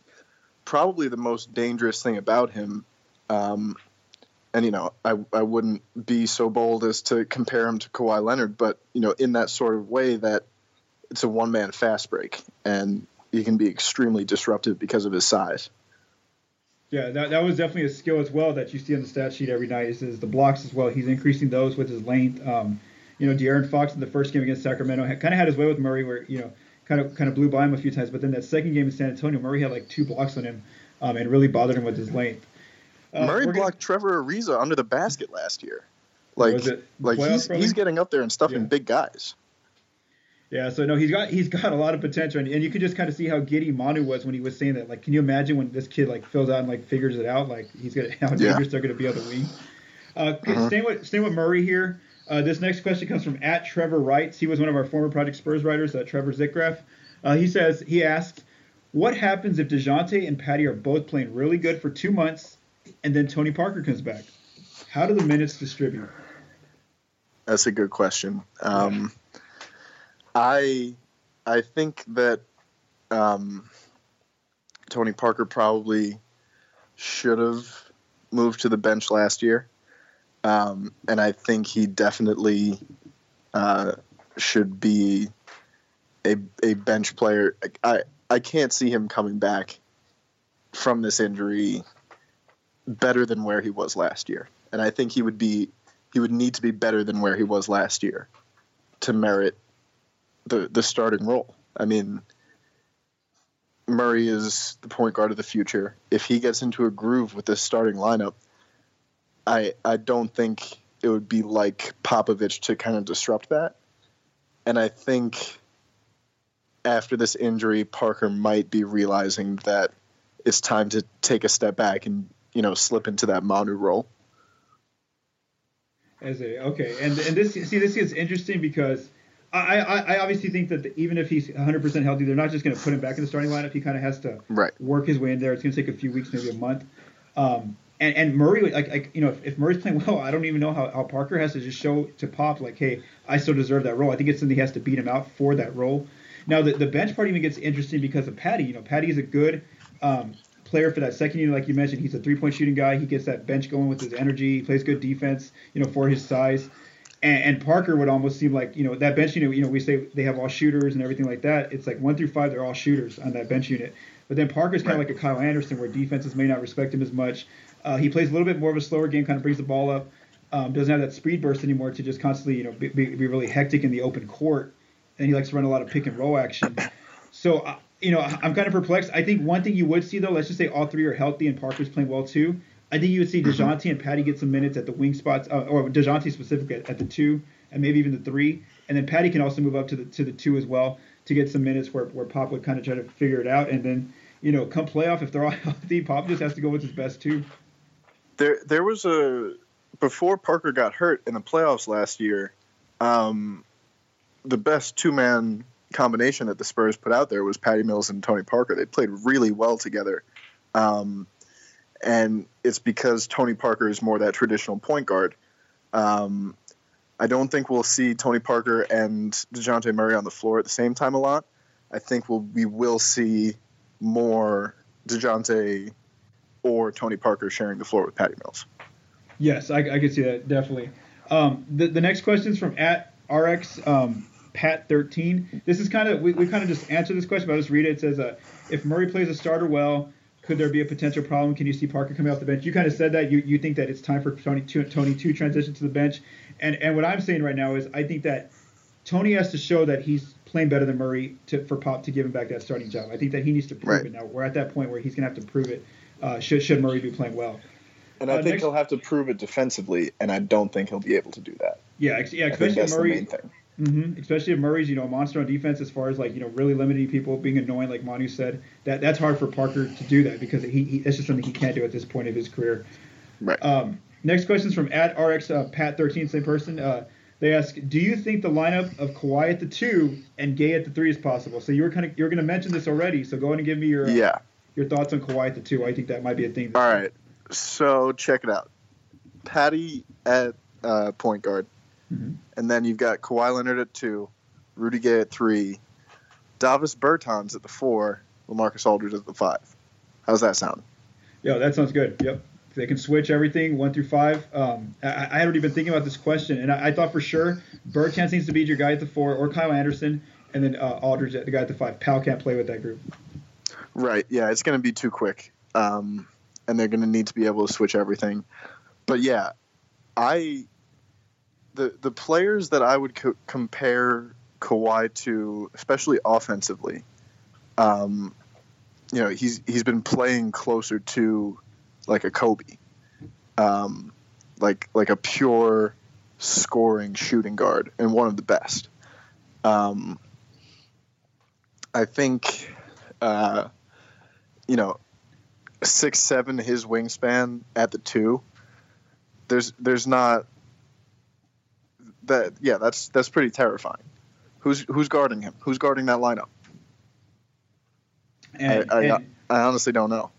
probably the most dangerous thing about him. Um, and you know, I I wouldn't be so bold as to compare him to Kawhi Leonard, but you know, in that sort of way that it's a one man fast break, and he can be extremely disruptive because of his size. Yeah, that, that was definitely a skill as well that you see on the stat sheet every night. Is, is the blocks as well. He's increasing those with his length. Um, you know, De'Aaron Fox in the first game against Sacramento kind of had his way with Murray, where you know, kind of kind of blew by him a few times. But then that second game in San Antonio, Murray had like two blocks on him, um, and really bothered him with his length. Uh, Murray blocked gonna... Trevor Ariza under the basket last year. Like, like he's he's getting up there and stuffing yeah. big guys. Yeah, so no, he's got he's got a lot of potential, and, and you can just kind of see how giddy Manu was when he was saying that. Like, can you imagine when this kid like fills out and like figures it out? Like, he's gonna how dangerous yeah. they're gonna be on the wing. Uh, uh-huh. staying with staying with Murray here. Uh, this next question comes from at Trevor Wrights. He was one of our former Project Spurs writers, uh, Trevor Zickgraf. Uh, he says he asked, "What happens if Dejounte and Patty are both playing really good for two months, and then Tony Parker comes back? How do the minutes distribute?" That's a good question. Um, I I think that um, Tony Parker probably should have moved to the bench last year. Um, and I think he definitely uh, should be a, a bench player. I, I can't see him coming back from this injury better than where he was last year. And I think he would be he would need to be better than where he was last year to merit the the starting role. I mean, Murray is the point guard of the future. If he gets into a groove with this starting lineup, I I don't think it would be like Popovich to kind of disrupt that. And I think after this injury, Parker might be realizing that it's time to take a step back and you know slip into that Manu role. As a okay, and and this see this is interesting because I, I, I obviously think that even if he's 100% healthy, they're not just going to put him back in the starting lineup. He kind of has to right. work his way in there. It's going to take a few weeks, maybe a month. Um, and, and Murray, like, like you know, if, if, Murray's playing well, I don't even know how, how Parker has to just show to Pop, like, hey, I still deserve that role. I think it's something he has to beat him out for that role. Now, the, the bench part even gets interesting because of Patty. You know, Patty is a good um, player for that second unit, like you mentioned. He's a three point shooting guy. He gets that bench going with his energy. He plays good defense, you know, for his size. And, and, Parker would almost seem like you know that bench unit. You know, we say they have all shooters and everything like that. It's like one through five, they're all shooters on that bench unit. But then Parker's kind of right. like a Kyle Anderson, where defenses may not respect him as much. Uh, he plays a little bit more of a slower game, kind of brings the ball up. Um, doesn't have that speed burst anymore to just constantly, you know, be, be, be, really hectic in the open court. And he likes to run a lot of pick and roll action. So, uh, you know, I'm kind of perplexed. I think one thing you would see though, let's just say all three are healthy and Parker's playing well too. I think you would see mm-hmm. Dejounte and Patty get some minutes at the wing spots, uh, or Dejounte specifically at, at the two and maybe even the three. And then Patty can also move up to the to the two as well to get some minutes where, where Pop would kind of try to figure it out. And then, you know, come playoff, if they're all healthy, Pop just has to go with his best two. There there was a before Parker got hurt in the playoffs last year, um, the best two man combination that the Spurs put out there was Patty Mills and Tony Parker. They played really well together. Um, and it's because Tony Parker is more that traditional point guard. Um, I don't think we'll see Tony Parker and Dejounte Murray on the floor at the same time a lot. I think we'll, we will see more Dejounte or Tony Parker sharing the floor with Patty Mills. Yes, I, I see that definitely. Um, the, the next question is from at RX um, Pat 13. This is kind of we, we kind of just answered this question, but I'll just read it. It says, uh, if Murray plays a starter well, could there be a potential problem? Can you see Parker coming off the bench? You kind of said that you, you think that it's time for Tony to, Tony to transition to the bench, and and what I'm saying right now is I think that Tony has to show that he's playing better than Murray to, for Pop to give him back that starting job. I think that he needs to prove right. it now. We're at that point where he's gonna have to prove it. Uh, should should Murray be playing well? And I uh, think next, he'll have to prove it defensively, and I don't think he'll be able to do that. Yeah, yeah, especially Murray. Mm-hmm. Especially if Murray's, you know, a monster on defense as far as like, you know, really limiting people, being annoying, like Manu said. That that's hard for Parker to do that because he, he that's just something he can't do at this point of his career. Right. Um, next question is from at RX uh, Pat thirteen, same person. Uh, they ask, do you think the lineup of Kawhi at the two and Gay at the three is possible? So you were kind of you're going to mention this already. So go ahead and give me your uh, yeah your thoughts on Kawhi at the two. I think that might be a thing. All right. So check it out. Patty at uh, point guard. Mm-hmm. And then you've got Kawhi Leonard at two, Rudy Gay at three, Davis Bertans at the four, Lamarcus Aldridge at the five. How's that sound? Yeah, that sounds good. Yep. They can switch everything one through five. Um, I, I hadn't even been thinking about this question, and I, I thought for sure Bertans needs to be your guy at the four, or Kyle Anderson, and then uh, Aldridge the guy at the five. Pau can't play with that group. Right. Yeah, it's going to be too quick, um, and they're going to need to be able to switch everything. But yeah, I the the players that I would co- compare Kawhi to, especially offensively, um, you know, he's he's been playing closer to like a Kobe, um, like like a pure scoring shooting guard and one of the best. Um, I think, uh, you know, six seven his wingspan at the two. There's there's not that yeah that's that's pretty terrifying. Who's who's guarding him? Who's guarding that lineup? And, I, I, and- I honestly don't know.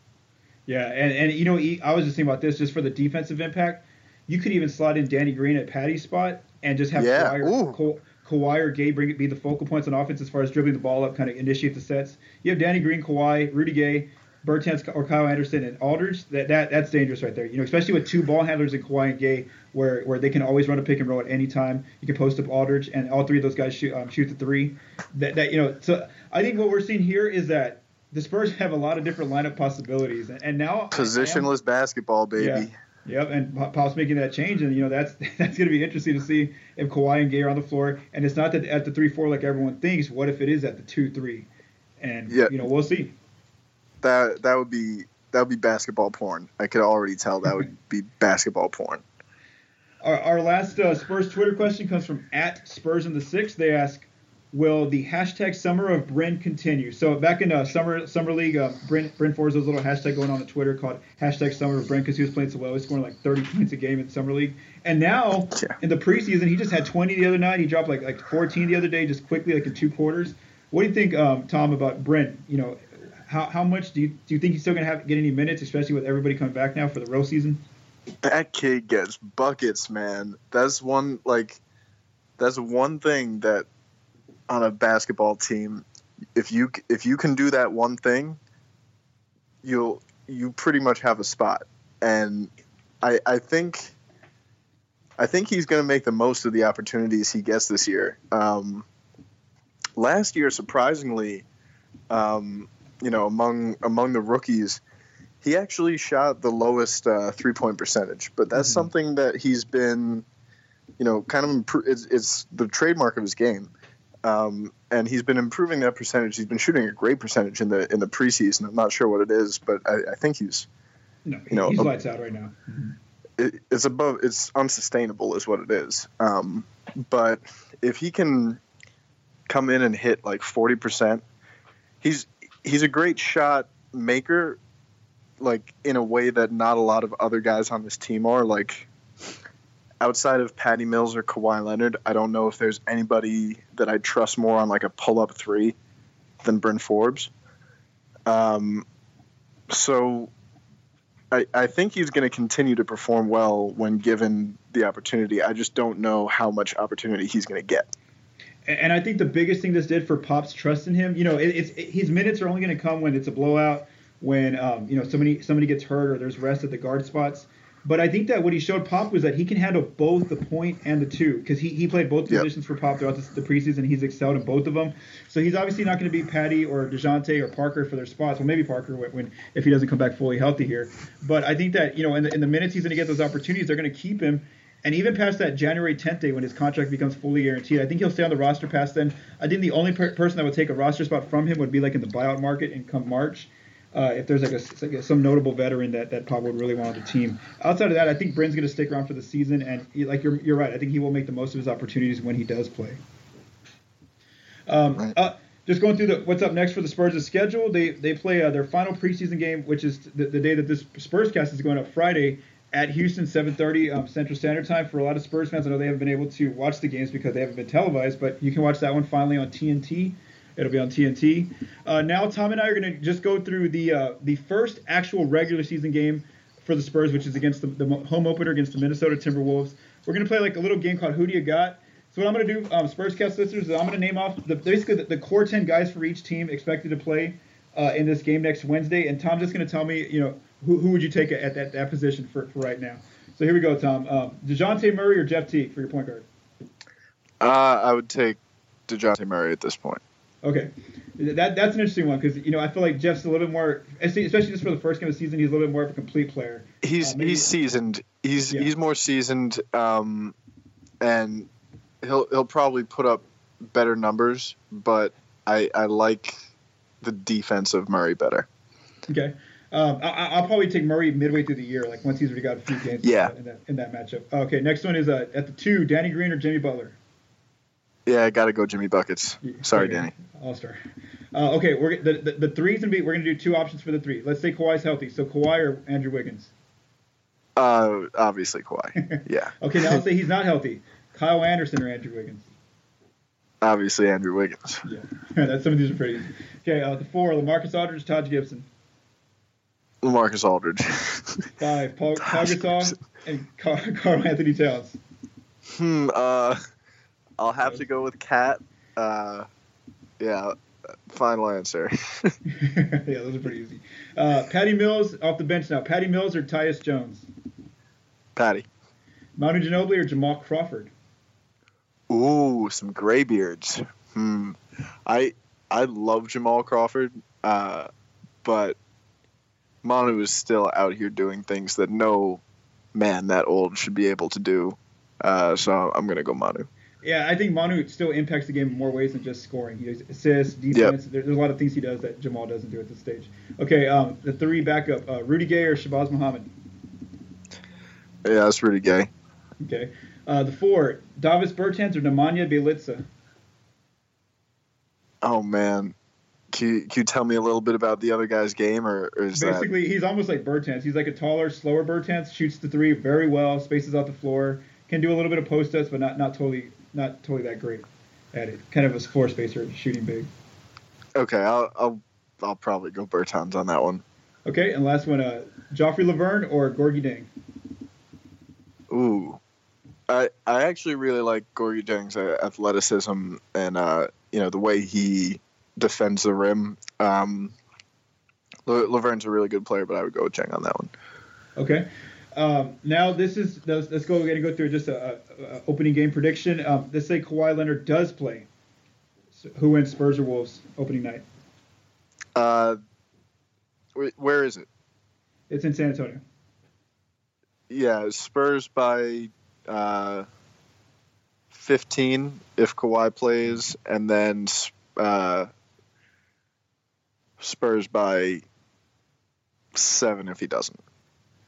Yeah, and, and you know, I was just thinking about this just for the defensive impact. You could even slot in Danny Green at Patty's spot and just have Yeah, Kawhi, or, Ka- Kawhi or Gay bring it, be the focal points on offense as far as dribbling the ball up, kind of initiate the sets. You have Danny Green, Kawhi, Rudy Gay, Bertans or Kyle Anderson and Aldridge. That, that that's dangerous right there. You know, especially with two ball handlers in Kawhi and Gay, where where they can always run a pick and roll at any time. You can post up Aldridge, and all three of those guys shoot um, shoot the three. That that you know, so I think what we're seeing here is that the Spurs have a lot of different lineup possibilities, and, and now I am- Positionless basketball, baby. Yeah. Yep, and Pop's making that change, and you know that's that's going to be interesting to see if Kawhi and Gay are on the floor, and it's not that at the three four like everyone thinks. What if it is at the two three? And Yeah. you know we'll see. That that would be that would be basketball porn. I could already tell that would be basketball porn. Our, our last uh, Spurs Twitter question comes from at Spurs in the six. They ask, "Will the hashtag Summer of Bryn continue?" So back in uh, summer summer league, uh, Bryn Bryn a little hashtag going on on Twitter called hashtag Summer of Bryn because he was playing so well. He's scoring like 30 points a game in summer league, and now Yeah. in the preseason he just had 20 the other night. He dropped like like 14 the other day, just quickly like in two quarters. What do you think, um, Tom, about Bryn? You know, how, how much do you do you think he's still gonna have get any minutes, especially with everybody coming back now for the row season? That kid gets buckets, man. That's one like that's one thing that on a basketball team, if you if you can do that one thing, you'll you pretty much have a spot. And I I think I think he's going to make the most of the opportunities he gets this year. Um, last year, surprisingly, um, you know, among among the rookies, he actually shot the lowest uh, three point percentage. But that's Mhm. something that he's been, you know, kind of impro- it's, it's the trademark of his game. Um, and he's been improving that percentage. He's been shooting a great percentage in the in the preseason. I'm not sure what it is, but I, I think he's No, You know, he's lights out right now. it, it's above it's unsustainable is what it is um, but if he can come in and hit like 40% he's he's a great shot maker like in a way that not a lot of other guys on this team are like outside of Patty Mills or Kawhi Leonard I don't know if there's anybody that I trust more on like a pull up 3 than Bryn Forbes um so I, I think he's going to continue to perform well when given the opportunity. I just don't know how much opportunity he's going to get. And and I think the biggest thing this did for Pop's trust in him, you know, it, it's it, his minutes are only going to come when it's a blowout, when um, you know somebody somebody gets hurt or there's rest at the guard spots. But I think that what he showed Pop was that he can handle both the point and the two because he, he played both Yep. positions for Pop throughout the, the preseason. He's excelled in both of them. So he's obviously not going to be Patty or Dejounte or Parker for their spots. Well, maybe Parker when, when if he doesn't come back fully healthy here. But I think that you know in the, in the minutes he's going to get those opportunities, they're going to keep him. And even past that January 10th day when his contract becomes fully guaranteed, I think he'll stay on the roster past then. I think the only per- person that would take a roster spot from him would be like in the buyout market and come March. Uh, if there's like, a, like a- some notable veteran that, that Pop would really want on the team. Outside of that, I think Bryn's going to stick around for the season, and he- like you're, you're right, I think he will make the most of his opportunities when he does play. Um, Right. uh, just going through the what's up next for the Spurs' schedule. They they play uh, their final preseason game, which is the, the day that this Spurs cast is going up Friday at Houston, 7:30 um, Central Standard Time. For a lot of Spurs fans, I know they haven't been able to watch the games because they haven't been televised, but you can watch that one finally on TNT. It'll be on TNT. Uh, now, Tom and I are going to just go through the uh, the first actual regular season game for the Spurs, which is against the, the home opener against the Minnesota Timberwolves. We're going to play like a little game called Who Do You Got? So what I'm going to do, um, Spurscast listeners, is I'm going to name off the, basically the, the core ten guys for each team expected to play uh, in this game next Wednesday, and Tom's just going to tell me, you know, who, who would you take at that, that position for, for right now. So here we go, Tom. Um, Dejounte Murray or Jeff Teague for your point guard? Uh, I would take Dejounte Murray at this point. Okay, that that's an interesting one because you know I feel like Jeff's a little bit more, especially just for the first game of the season, he's a little bit more of a complete player. He's uh, he's seasoned. He's yeah. he's more seasoned, um, and he'll he'll probably put up better numbers. But I I like the defense of Murray better. Okay. Um, I, will probably take Murray midway through the year, like once he's already got a few games yeah. in, that, in that matchup. Okay, next one is uh, at the two, Danny Green or Jimmy Butler? Yeah, I got to go Jimmy Buckets. Sorry, okay. Danny. All star. Uh, okay, we're the, the, the three's gonna be we're gonna do two options for the three. Let's say Kawhi's healthy. So Kawhi or Andrew Wiggins. Uh, obviously Kawhi. Yeah. okay, now let's say he's not healthy. Kyle Anderson or Andrew Wiggins. Obviously Andrew Wiggins. Yeah, that's some of these are pretty. Easy. Okay, uh, the four: Lamarcus Aldridge, Taj Gibson. Lamarcus Aldridge. Five: Pau, Gasol and Karl Anthony Towns. Hmm. Uh, I'll have to go with KAT. Uh, yeah, final answer. yeah, those are pretty easy. Uh, Patty Mills off the bench now. Patty Mills or Tyus Jones? Patty. Manu Ginobili or Jamal Crawford? Ooh, some graybeards. Hmm. I I love Jamal Crawford, uh, but Manu is still out here doing things that no man that old should be able to do. Uh, so I'm gonna go Manu. Yeah, I think Manu still impacts the game in more ways than just scoring. He does assists, defense. Yep. There's a lot of things he does that Jamal doesn't do at this stage. Okay, um, the three backup: uh, Rudy Gay or Shabazz Muhammad. Yeah, that's Rudy Gay. Okay, uh, the four: Davis Bertans or Nemanja Bjelica. Oh man, can you, can you, tell me a little bit about the other guy's game, or, or is basically that... he's almost like Bertans. He's like a taller, slower Bertans. Shoots the three very well, spaces out the floor, can do a little bit of post ups, but not not totally not totally that great at it. Kind of a floor spacer, shooting big. Okay, I'll I'll, I'll probably go Bertans on that one. Okay, and last one, uh, Joffrey Lauvergne or Gorgui Dieng. Ooh, I I actually really like Gorgui Dieng's uh, athleticism and uh, you know the way he defends the rim. Um, Lauvergne's a really good player, but I would go with Dieng on that one. Okay. Um, now this is let's, let's go and go through just a, a, a opening game prediction. Um, let's say Kawhi Leonard does play. So who wins Spurs or Wolves opening night? Uh, where is it? It's in San Antonio. Yeah, Spurs by uh, 15 if Kawhi plays, and then uh, Spurs by seven if he doesn't.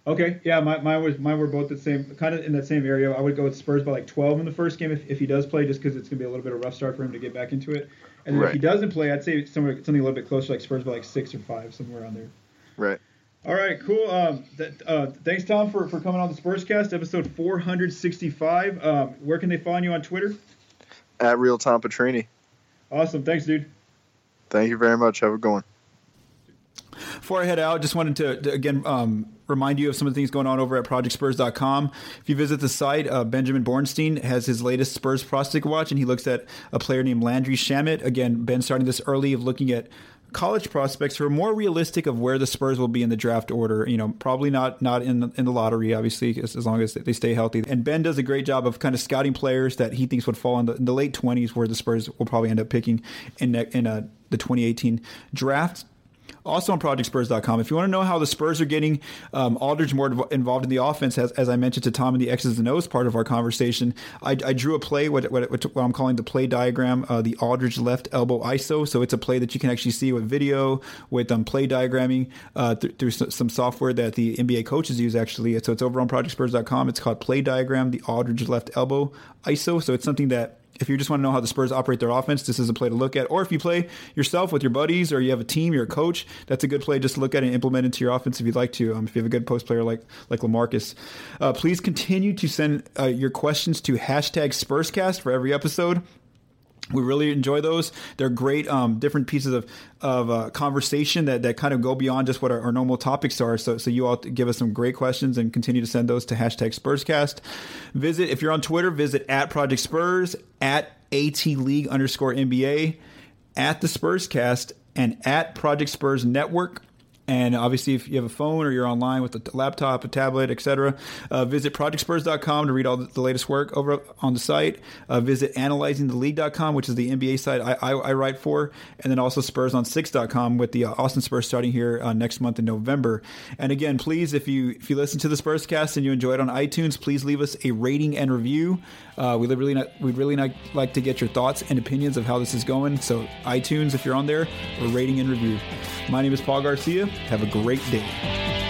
Okay, yeah, my, mine was mine were both the same, kind of in that same area. I would go with Spurs by like 12 in the first game if, if he does play, just because it's gonna be a little bit of a rough start for him to get back into it. And then right. if he doesn't play, I'd say somewhere something a little bit closer, like Spurs by like six or five, somewhere around there. Right. All right, cool. Um, th- uh, thanks, Tom, for, for coming on the Spurscast, episode 465. Um, where can they find you on Twitter? At Real Tom Petrini. Awesome. Thanks, dude. Thank you very much. Have a good one. Before I head out, just wanted to, to again um, remind you of some of the things going on over at projectspurs.com. If you visit the site, uh, Benjamin Bornstein has his latest Spurs prospect watch, and he looks at a player named Landry Shamet. Again, Ben starting this early of looking at college prospects who are more realistic of where the Spurs will be in the draft order. You know, probably not not in the, in the lottery, obviously, as, as long as they stay healthy. And Ben does a great job of kind of scouting players that he thinks would fall in the, in the late twenties, where the Spurs will probably end up picking in in a, the 2018 draft also on projectspurs.com. If you want to know how the Spurs are getting um, Aldridge more involved in the offense, as, as I mentioned to Tom in the X's and O's part of our conversation, I, I drew a play, what, what, what, I'm calling the play diagram, uh, the Aldridge left elbow ISO. So it's a play that you can actually see with video, with um, play diagramming uh, th- through some software that the NBA coaches use actually. So it's over on projectspurs.com. It's called play diagram, the Aldridge left elbow ISO. So it's something that if you just want to know how the Spurs operate their offense, this is a play to look at. Or if you play yourself with your buddies or you have a team, you're a coach, that's a good play just to look at and implement into your offense if you'd like to. Um, if you have a good post player like like Lamarcus, uh, please continue to send uh, your questions to hashtag SpursCast for every episode. We really enjoy those. They're great, um, different pieces of of uh, conversation that, that kind of go beyond just what our, our, normal topics are. So, so you all give us some great questions and continue to send those to hashtag Spurscast. Visit if you're on Twitter, visit at Project Spurs at at League underscore NBA at the Spurscast and at Project Spurs Network. And obviously, if you have a phone or you're online with a laptop, a tablet, etc., uh, visit projectspurs.com to read all the latest work over on the site. Uh, visit analyzingtheleague.com, which is the NBA site I, I, I, write for, and then also spurson6.com with the uh, Austin Spurs starting here uh, next month in November. And again, please, if you if you listen to the Spurscast and you enjoy it on iTunes, please leave us a rating and review. Uh, we really not, we'd really not like to get your thoughts and opinions of how this is going. So iTunes, if you're on there, or rating and review. My name is Paul Garcia. Have a great day.